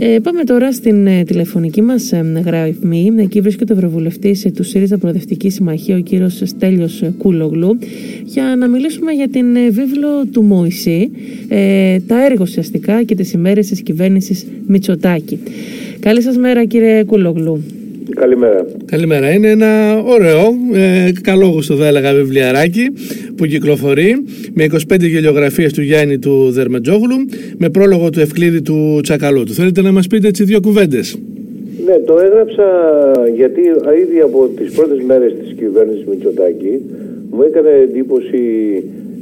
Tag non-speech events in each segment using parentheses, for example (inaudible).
Ε, πάμε τώρα στην ε, τηλεφωνική μας ε, γραφμή. Εκεί βρίσκεται ο Ευρωβουλευτής ε, του ΣΥΡΙΖΑ Προοδευτικής Συμμαχία, ο κύριος Στέλιος Κούλογλου, για να μιλήσουμε για την ε, βίβλο του Μωυσή, ε, τα έργα ουσιαστικά και τις ημέρες της κυβέρνησης Μητσοτάκη. Καλή σας μέρα, κύριε Κούλογλου. Καλημέρα. Καλημέρα. Είναι ένα ωραίο, ε, καλόγουστο θα έλεγα βιβλιαράκι που κυκλοφορεί με 25 γελιογραφίες του Γιάννη του Δερμετζόγλου με πρόλογο του Ευκλήδη του Τσακαλώτου. Θέλετε να μας πείτε έτσι δύο κουβέντες; Ναι, το έγραψα γιατί ήδη από τις πρώτες μέρες της κυβέρνησης Μητσοτάκη μου έκανε εντύπωση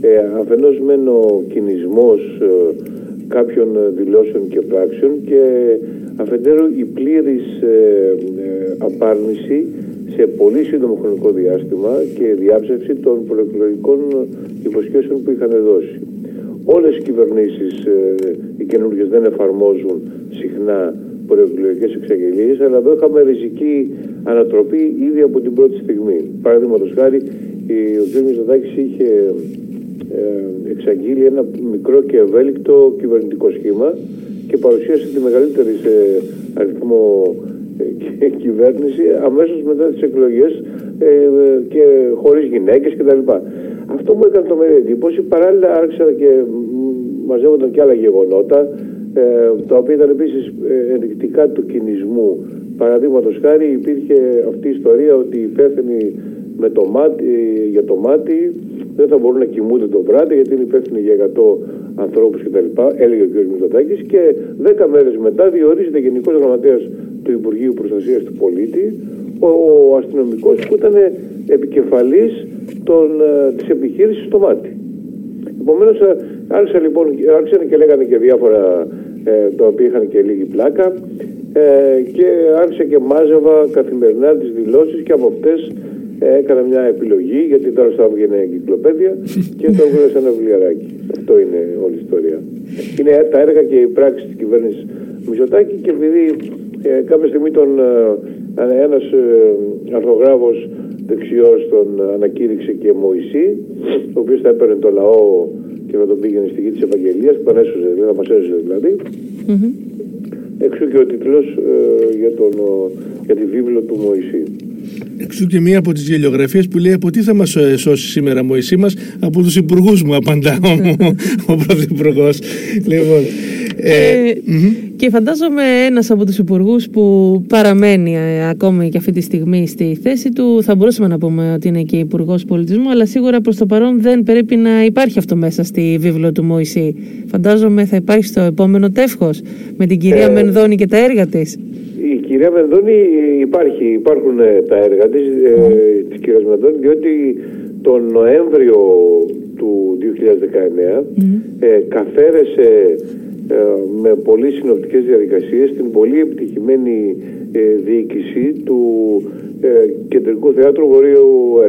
ε, αφενός μένω κινησμός ε, κάποιων δηλώσεων και πράξεων και αφεντέρου η πλήρης ε, ε, απάρνηση σε πολύ σύντομο χρονικό διάστημα και διάψευση των προεκλογικών υποσχέσεων που είχαν δώσει. Όλες οι κυβερνήσεις, ε, οι καινούργιες δεν εφαρμόζουν συχνά προεκλογικές εξαγγελίες, αλλά εδώ είχαμε ριζική ανατροπή ήδη από την πρώτη στιγμή. Παραδείγματος χάρη, ο κ. Μητσοτάκης είχε εξαγγείλει ένα μικρό και ευέλικτο κυβερνητικό σχήμα και παρουσίασε τη μεγαλύτερη σε αριθμό ε, κυβέρνηση αμέσως μετά τις εκλογές ε, και χωρίς γυναίκες κτλ. Αυτό μου έκανε το μεγάλη εντύπωση. Παράλληλα άρχισαν και μαζεύονταν και άλλα γεγονότα ε, τα οποία ήταν επίσης ενδεικτικά του κινησμού. Παραδείγματος χάρη υπήρχε αυτή η ιστορία ότι οι υπεύθυνοι με το μάτι, για το μάτι δεν θα μπορούν να κοιμούνται το βράδυ γιατί είναι υπεύθυνοι για 100 ανθρώπους κτλ. Έλεγε ο κ. Μητσοτάκης και 10 μέρες μετά διορίζεται Γενικός Γραμματέας του Υπουργείου Προστασίας του Πολίτη ο, ο αστυνομικός που ήταν επικεφαλής των, ε, της επιχείρησης στο μάτι. Επομένως ε, άρχισαν λοιπόν, άρχισαν και λέγανε και διάφορα ε, τα οποία είχαν και λίγη πλάκα ε, και άρχισα και μάζευα καθημερινά τις δηλώσεις και από αυτές έκανα μια επιλογή γιατί τώρα θα βγαίνει εγκυκλοπαίδεια (laughs) και το έβγαλα σε ένα βιβλιαράκι. Αυτό είναι όλη η ιστορία. Είναι τα έργα και οι πράξεις της κυβέρνησης Μητσοτάκη και επειδή ε, κάποια στιγμή τον, ε, ένας ε, αρθογράφος δεξιός τον ανακήρυξε και Μωυσή, ο οποίος θα έπαιρνε το λαό και θα τον πήγαινε στη γη της Ευαγγελίας, που τον έσωσε, δηλαδή, θα μας έσωσε δηλαδή. Mm-hmm. Εξού και ο τίτλος ε, για, τον, για τη βίβλο του Μωυσή. Εξού και μία από τις γελιογραφίες που λέει από τι θα μας σώσει σήμερα Μωυσή μας, από τους υπουργούς μου, απαντά ο, ο πρωθυπουργός. Λοιπόν, ε, Και φαντάζομαι ένας από τους υπουργούς που παραμένει ε, ακόμη και αυτή τη στιγμή στη θέση του, θα μπορούσαμε να πούμε ότι είναι και υπουργός πολιτισμού, αλλά σίγουρα προς το παρόν δεν πρέπει να υπάρχει αυτό μέσα στη βίβλο του Μωυσή. Φαντάζομαι θα υπάρχει στο επόμενο τεύχος με την κυρία ε, Μενδώνη και τα έργα της. Η κυρία Μενδώνη υπάρχει, υπάρχουν ε, τα έργα της, ε, της κυρίας Μενδώνη, διότι τον Νοέμβριο του 2019 ε, καθαίρεσε ε, με πολύ συνοπτικές διαδικασίες την πολύ επιτυχημένη ε, διοίκηση του ε, Κεντρικού Θεάτρου Βορείου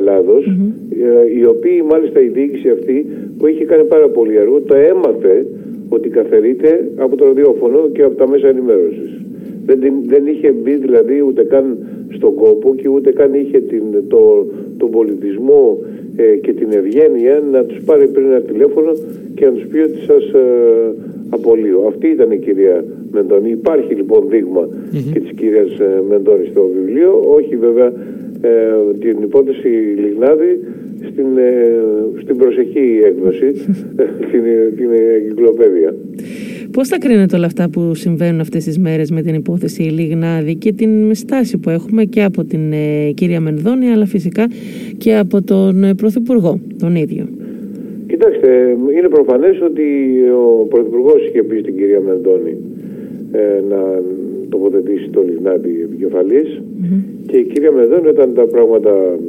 η οποία μάλιστα η διοίκηση αυτή που είχε κάνει πάρα πολύ έργο το έμαθε ότι καθαιρείται από το ραδιόφωνο και από τα μέσα ενημέρωσης. Δεν, δεν είχε μπει δηλαδή ούτε καν στον κόπο και ούτε καν είχε την, το, τον πολιτισμό ε, και την ευγένεια να τους πάρει πριν ένα τηλέφωνο και να τους πει ότι σας ε, απολύω. Αυτή ήταν η κυρία Μεντώνη. Υπάρχει λοιπόν και της κυρίας ε, Μεντώνη στο βιβλίο. Όχι βέβαια ε, την υπόθεση Λιγνάδη στην, ε, στην προσεχή έκδοση, (laughs) την, την εγκυκλοπαίδεια. Πώς θα κρίνετε όλα αυτά που συμβαίνουν αυτές τις μέρες με την υπόθεση Λιγνάδη και την στάση που έχουμε και από την ε, κυρία Μενδώνη αλλά φυσικά και από τον ε, Πρωθυπουργό τον ίδιο; Κοιτάξτε, είναι προφανές ότι ο Πρωθυπουργός είχε πει στην κυρία Μενδώνη ε, να τοποθετήσει το Λιγνάδη επικεφαλής και η κυρία Μενδώνη όταν τα πράγματα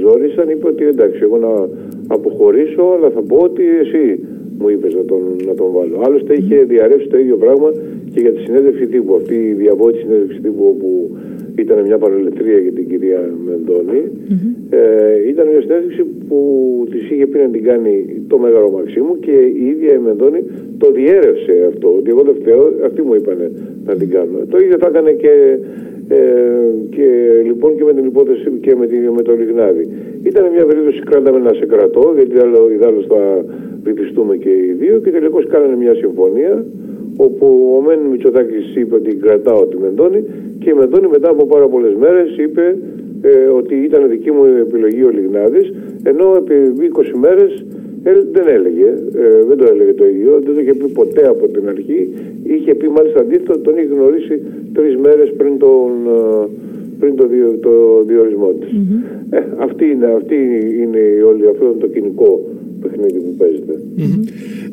ζόρισαν είπε ότι εντάξει εγώ να αποχωρήσω αλλά θα πω ότι εσύ μου είπες να τον, να τον βάλω. Άλλωστε είχε διαρρεύσει το ίδιο πράγμα και για τη συνέντευξη τύπου. Αυτή η διαβόητη συνέντευξη τύπου όπου ήταν μια παρολετρία για την κυρία Μεντώνη. Ε, ήταν μια συνέντευξη που της είχε πει να την κάνει το Μέγαρο Μαξίμου και η ίδια η Μεντώνη το διέρευσε αυτό. Ότι εγώ δεν φταίω, αυτοί μου είπαν να την κάνω. Το ίδιο θα έκανε και, ε, και λοιπόν και με την υπόθεση και με, την, με το Λιγνάδι. Ήταν μια περίπτωση κράταμε να σε κρατώ, γιατί άλλο, θα βυθιστούμε και οι δύο και τελικώς κάνανε μια συμφωνία όπου ο Μεν Μητσοτάκης είπε ότι κρατάω τη Μεντώνη και η Μεντώνη μετά από πάρα πολλές μέρες είπε ε, ότι ήταν δική μου επιλογή ο Λιγνάδης ενώ επί 20 μέρες ε, δεν έλεγε, ε, δεν το έλεγε το ίδιο, δεν το είχε πει ποτέ από την αρχή. Είχε πει μάλιστα αντίθετο, τον είχε γνωρίσει τρεις μέρες πριν τον, ε, πριν το, το διορισμό της. Mm-hmm. Ε, αυτή είναι, αυτή είναι όλη αυτό το κοινικό παιχνίδι που παίζεται. Mm-hmm.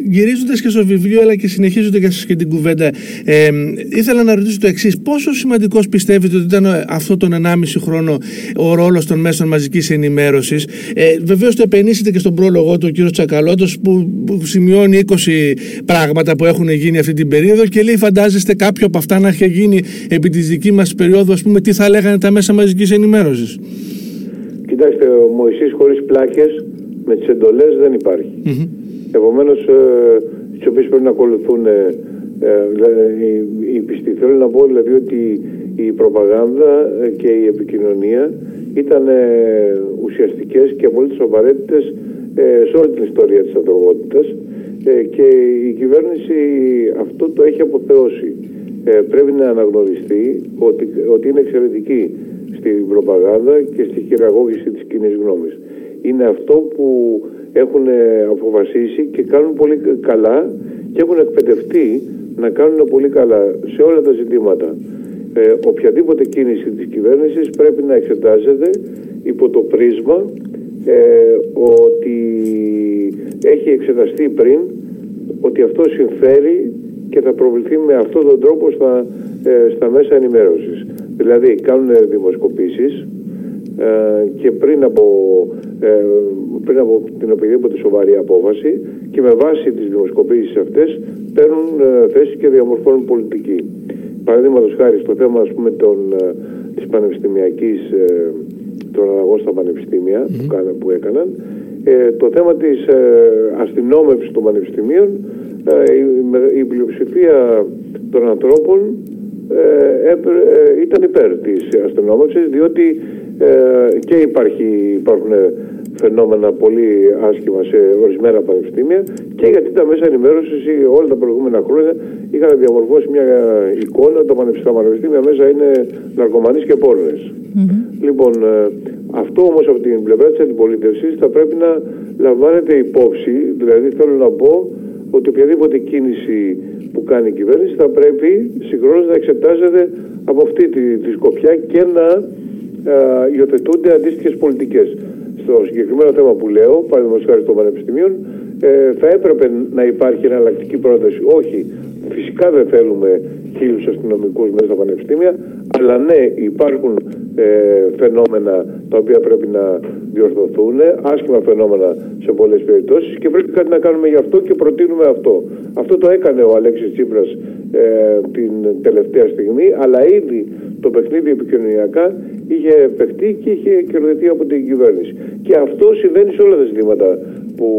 Γυρίζοντας και στο βιβλίο, αλλά και συνεχίζοντας και την κουβέντα, ε, ήθελα να ρωτήσω το εξής. Πόσο σημαντικός πιστεύετε ότι ήταν αυτό τον 1,5 χρόνο ο ρόλος των μέσων μαζικής ενημέρωσης; Ε, Βεβαίως το επενήσετε και στον πρόλογο του ο κύριος Τσακαλώτος, που, που σημειώνει 20 πράγματα που έχουν γίνει αυτή την περίοδο και λέει: Φαντάζεστε κάποιο από αυτά να είχε γίνει επί της δικής μας περίοδου, ας πούμε, τι θα λέγανε τα μέσα μαζικής ενημέρωσης; Κοιτάξτε, ο Μωυσής χωρίς πλάκες με τις εντολές δεν υπάρχει. Mm-hmm. Επομένως, ε, τις οποίες πρέπει να ακολουθούν ε, ε, οι, οι πιστοί. Θέλω να πω δηλαδή ότι η προπαγάνδα και η επικοινωνία ήταν ε, ουσιαστικές και απολύτως απαραίτητες ε, σε όλη την ιστορία της ανθρωπότητας ε, και η κυβέρνηση αυτό το έχει αποθεώσει. πρέπει να αναγνωριστεί ότι, ότι είναι εξαιρετική στην προπαγάνδα και στη χειραγώγηση της κοινή γνώμης. Είναι αυτό που έχουν αποφασίσει και κάνουν πολύ καλά και έχουν εκπαιδευτεί να κάνουν πολύ καλά σε όλα τα ζητήματα. Ε, οποιαδήποτε κίνηση της κυβέρνησης πρέπει να εξετάζεται υπό το πρίσμα ε, ότι έχει εξεταστεί πριν ότι αυτό συμφέρει και θα προβληθεί με αυτόν τον τρόπο στα, ε, στα μέσα ενημέρωσης. Δηλαδή κάνουν δημοσκοπήσεις ε, και πριν από, ε, πριν από την οποιαδήποτε σοβαρή απόφαση και με βάση τις δημοσκοπήσεις αυτές παίρνουν ε, θέση και διαμορφώνουν πολιτική. Παραδείγματος χάρη στο θέμα ας πούμε των, ε, της πανεπιστημιακής των αλλαγών στα πανεπιστήμια που, που έκαναν το θέμα της ε, αστυνόμευσης των πανεπιστημίων η, η πλειοψηφία των ανθρώπων ήταν υπέρ της αστυνόμευσης διότι ε, και υπάρχει, υπάρχουν φαινόμενα πολύ άσχημα σε ορισμένα πανεπιστήμια και γιατί τα μέσα ενημέρωσης όλα τα προηγούμενα χρόνια είχαν διαμορφώσει μια εικόνα τα πανεπιστήμια μέσα είναι ναρκωμανείς και πόρνες. Λοιπόν, ε, αυτό όμως από την πλευρά της αντιπολίτευσης θα πρέπει να λαμβάνεται υπόψη, δηλαδή θέλω να πω ότι οποιαδήποτε κίνηση που κάνει η κυβέρνηση θα πρέπει συγχρόνως να εξετάζεται από αυτή τη, τη σκοπιά και να ε, υιοθετούνται αντίστοιχες πολιτικές. Στο συγκεκριμένο θέμα που λέω, παραδείγματος χάρη των πανεπιστημίων, ε, θα έπρεπε να υπάρχει εναλλακτική πρόταση. Όχι, φυσικά δεν θέλουμε χίλιους αστυνομικούς μέσα στα πανεπιστήμια, αλλά ναι, υπάρχουν ε, φαινόμενα τα οποία πρέπει να διορθωθούν, άσχημα φαινόμενα σε πολλές περιπτώσεις και πρέπει κάτι να κάνουμε γι' αυτό και προτείνουμε αυτό. Αυτό το έκανε ο Αλέξης Τσίπρας ε, την τελευταία στιγμή, αλλά ήδη το παιχνίδι επικοινωνιακά είχε παιχτεί και είχε κερδιθεί από την κυβέρνηση. Και αυτό συμβαίνει σε όλα τα ζητήματα που,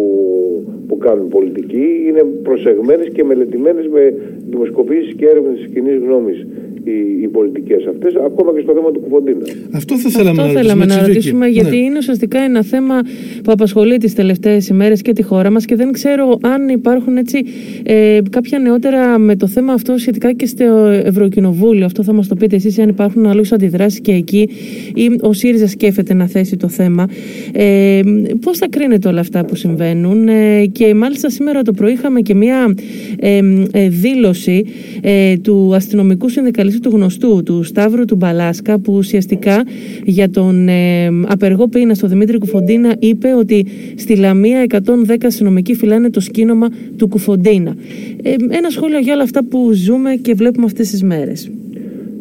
που κάνουν πολιτική. Είναι προσεγμένες και μελετημένες με δημοσκοπήσεις και έρευνες της κοινής γνώμης οι, οι πολιτικές αυτές, ακόμα και στο θέμα του Κουφοντίνα. Αυτό θα θέλαμε, Αυτό να, θέλαμε να ρωτήσουμε, γιατί ναι. είναι ουσιαστικά ένα θέμα που απασχολεί τις τελευταίες ημέρες και τη χώρα μας και δεν ξέρω αν υπάρχουν έτσι ε, κάποια νεότερα με το θέμα αυτό σχετικά και στο Ευρωκοινοβούλιο. Αυτό θα μας το πείτε εσείς, αν υπάρχουν αλλού αντιδράσεις και εκεί, ή ο ΣΥΡΙΖΑ σκέφτεται να θέσει το θέμα. Ε, Πώς θα κρίνετε όλα αυτά που συμβαίνουν, ε, και μάλιστα σήμερα το πρωί είχαμε και μία ε, ε, δήλωση ε, του αστυνομικού συνδικαλιστή του γνωστού, του Σταύρου του Μπαλάσκα, που ουσιαστικά για τον ε, απεργό πείνα στο Δημήτρη Κουφοντίνα είπε ότι στη Λαμία 110 αστυνομικοί φυλάνε το σκήνομα του Κουφοντίνα. Ε, ένα σχόλιο για όλα αυτά που ζούμε και βλέπουμε αυτές τις μέρες.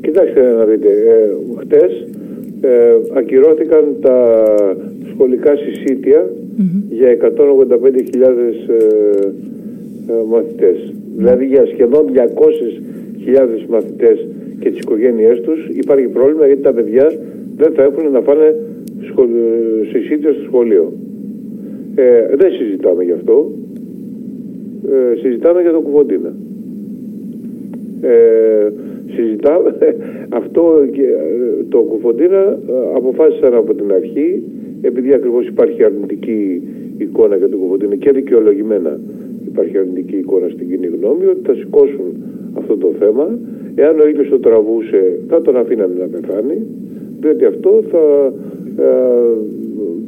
Κοιτάξτε να δείτε, ε, χτες ε, ακυρώθηκαν τα σχολικά για 185.000 ε, ε, μαθητές. Δηλαδή για σχεδόν 200.000 μαθητές και τις οικογένειές τους υπάρχει πρόβλημα γιατί τα παιδιά δεν θα έχουν να φάνε συσίτια στο σχολείο. Ε, δεν συζητάμε γι' αυτό. Ε, συζητάμε για το κουβοντίνα. Ε, συζητάμε (laughs) αυτό και ε, το κουφοντίνα ε, αποφάσισαν από την αρχή επειδή ακριβώς υπάρχει αρνητική εικόνα για το κουφοντίνα και δικαιολογημένα υπάρχει αρνητική εικόνα στην κοινή γνώμη ότι θα σηκώσουν αυτό το θέμα. Εάν ο ήλιος το τραβούσε θα τον αφήνανε να πεθάνει διότι αυτό θα, ε,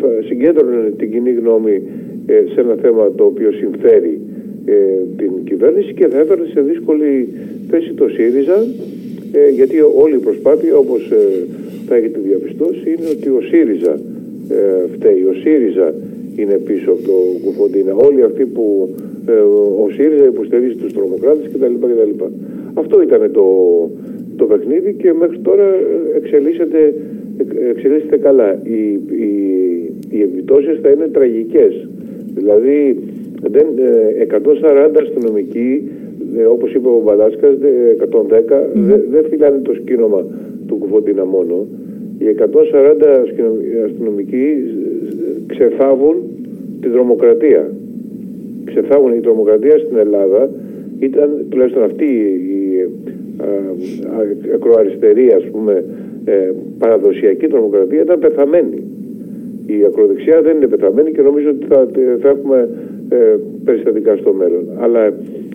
θα συγκέντρωνε την κοινή γνώμη ε, σε ένα θέμα το οποίο συμφέρει ε, την κυβέρνηση και θα έφερε σε δύσκολη θέση το ΣΥΡΙΖΑ γιατί όλη η προσπάθεια όπως θα έχετε διαπιστώσει είναι ότι ο ΣΥΡΙΖΑ φταίει, ο ΣΥΡΙΖΑ είναι πίσω από το κουφοντίνα. Όλοι αυτοί που ο ΣΥΡΙΖΑ υποστηρίζει τους τρομοκράτες κτλ. κτλ. Αυτό ήταν το, το παιχνίδι και μέχρι τώρα εξελίσσεται, εξελίσσεται καλά. Οι, οι, οι επιπτώσεις θα είναι τραγικές. Δηλαδή δεν, 140 ε, αστυνομικοί, ε, όπως είπε ο Μπαλάσκας, 110, δεν δε φυλάνε το σκήνομα του Κουφοντίνα μόνο. Οι 140 αστυνομικοί ξεφάβουν τη δρομοκρατία. Ξεφάβουν η τρομοκρατία στην Ελλάδα. Ήταν τουλάχιστον αυτή η ακροαριστερή ας πούμε ε, παραδοσιακή τρομοκρατία ήταν πεθαμένη. Η ακροδεξιά δεν είναι πεθαμένη και νομίζω ότι θα, θα έχουμε ε, περιστατικά στο μέλλον. Αλλά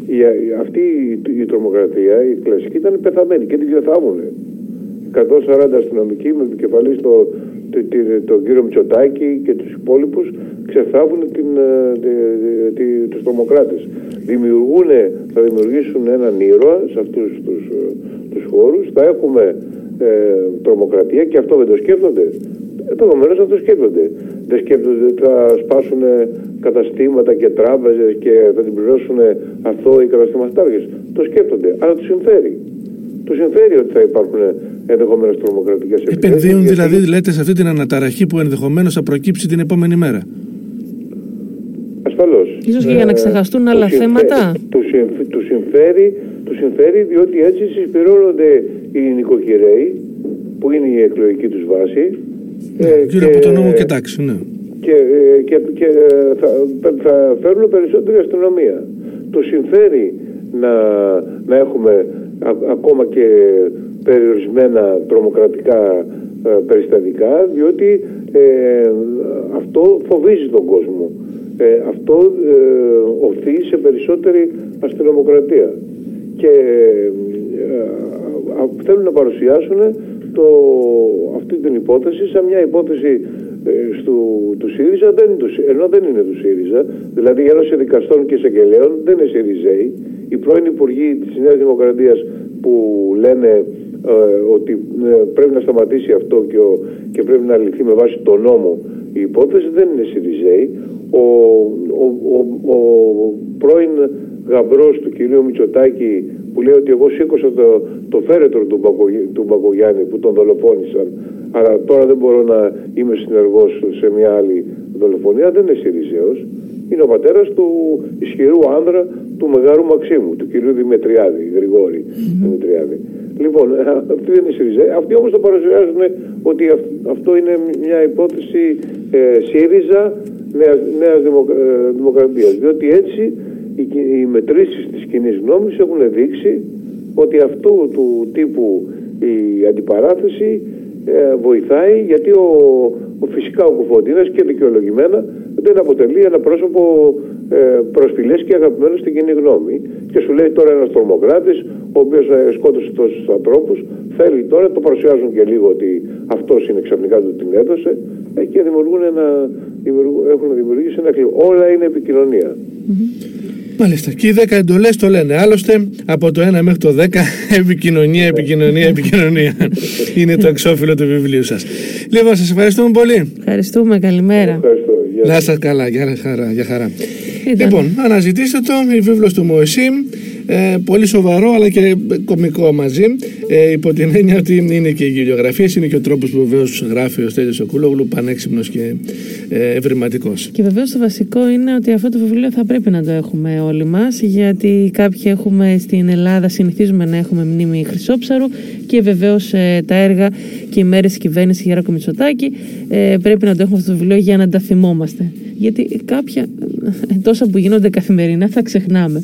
η, αυτή η, η, τρομοκρατία, η κλασική ήταν πεθαμένη και την διαθάβουν. 140 αστυνομικοί με επικεφαλής το, το, τον κύριο Μητσοτάκη και τους υπόλοιπους ξεθάβουν την, ε, τη, τους τρομοκράτες. θα δημιουργήσουν έναν ήρωα σε αυτούς τους, ε, τους χώρους, θα έχουμε ε, τρομοκρατία και αυτό δεν το σκέφτονται. Επομένω δεν το σκέφτονται. Δεν σκέφτονται ότι θα σπάσουν καταστήματα και τράπεζες και θα την πληρώσουν αθώοι καταστηματάρχες. Το σκέφτονται. Αλλά του συμφέρει. Του συμφέρει ότι θα υπάρχουν ενδεχομένως τρομοκρατικές επιθέσεις. Επενδύουν δηλαδή, λέτε, σε αυτή την αναταραχή που ενδεχομένως θα προκύψει την επόμενη μέρα. Ασφαλώς. σω και για να ε, ξεχαστούν άλλα θέματα. Τους συμφέρει, τους συμφέρει διότι έτσι συσπηρώνονται οι νοικοκυρέοι που είναι η εκλογική τους βάση. Ναι, ε, και, από το νόμο και τάξη, ναι. Και, ε, και, και θα, θα φέρουν περισσότερη αστυνομία. Τους συμφέρει να, να έχουμε ακόμα και περιορισμένα τρομοκρατικά ε, περιστατικά διότι ε, αυτό φοβίζει τον κόσμο. Ε, αυτό ε, οθεί σε περισσότερη αστυνομοκρατία. Και θέλουν να παρουσιάσουν το, αυτή την υπόθεση σαν μια υπόθεση στο, του ΣΥΡΙΖΑ, δεν είναι ενώ δεν είναι του ΣΥΡΙΖΑ, δηλαδή η Ένωση Δικαστών και Εισαγγελέων δεν είναι ΣΥΡΙΖΑΙ. Οι πρώην υπουργοί της Νέας Δημοκρατίας που λένε ε, ότι ε, πρέπει να σταματήσει αυτό και, ο, και πρέπει να λυθεί με βάση τον νόμο η υπόθεση δεν είναι Σιριζέη. Ο, ο, ο, ο πρώην γαμπρός του κυρίου Μητσοτάκη που λέει ότι εγώ σήκωσα το, το φέρετρο του, του Μπακογιάννη που τον δολοφόνησαν αλλά τώρα δεν μπορώ να είμαι συνεργός σε μια άλλη δολοφονία δεν είναι Σιριζέος είναι ο πατέρας του ισχυρού άνδρα του Μεγάρου Μαξίμου, του κυρίου Δημητριάδη, Γρηγόρη mm-hmm. Δημητριάδη. Λοιπόν, ε, αυτή δεν είναι ΣΥΡΙΖΑ. Αυτοί όμως το παρουσιάζουν ότι αυτό είναι μια υπόθεση ε, ΣΥΡΙΖΑ νέας, νέας ε, δημοκρατίας. Διότι έτσι οι, οι μετρήσεις της κοινή γνώμης έχουν δείξει ότι αυτού του τύπου η αντιπαράθεση ε, βοηθάει γιατί ο, ο φυσικά ο Κουφοντίνας και δικαιολογημένα δεν αποτελεί ένα πρόσωπο ε, προσφυλές και αγαπημένος στην κοινή γνώμη. Και σου λέει τώρα ένας τρομοκράτης, ο οποίος ε, σκότωσε τόσους ανθρώπους, θέλει τώρα, το παρουσιάζουν και λίγο ότι αυτός είναι ξαφνικά του την έδωσε ε, και δημιουργούν ένα, έχουν δημιουργήσει ένα κλίμα. Όλα είναι επικοινωνία. Μάλιστα. Και οι 10 εντολές το λένε. Άλλωστε, από το 1 μέχρι το 10, επικοινωνία, επικοινωνία, επικοινωνία. Είναι το εξώφυλλο του βιβλίου σας. Λοιπόν, σας ευχαριστούμε πολύ. Ευχαριστούμε. Καλημέρα. Ευχαριστώ. Να είστε καλά. Για χαρά. Για χαρά. Λοιπόν, αναζητήστε το, η βίβλος του Μωυσή, ε, πολύ σοβαρό αλλά και κομικό μαζί, ε, υπό την έννοια ότι είναι και οι γελιογραφίες, είναι και ο τρόπος που βεβαίως γράφει ο Στέλιος Οκούλογλου, πανέξυπνος και ε, ευρηματικός. Και βεβαίως το βασικό είναι ότι αυτό το βιβλίο θα πρέπει να το έχουμε όλοι μας, γιατί κάποιοι έχουμε στην Ελλάδα, συνηθίζουμε να έχουμε μνήμη Χρυσόψαρου και βεβαίως ε, τα έργα και οι μέρες της κυβέρνησης Γεράκο Μητσοτάκη ε, πρέπει να το έχουμε αυτό το βιβλίο για να τα θυμόμαστε. Γιατί κάποια τόσα που γίνονται καθημερινά θα ξεχνάμε.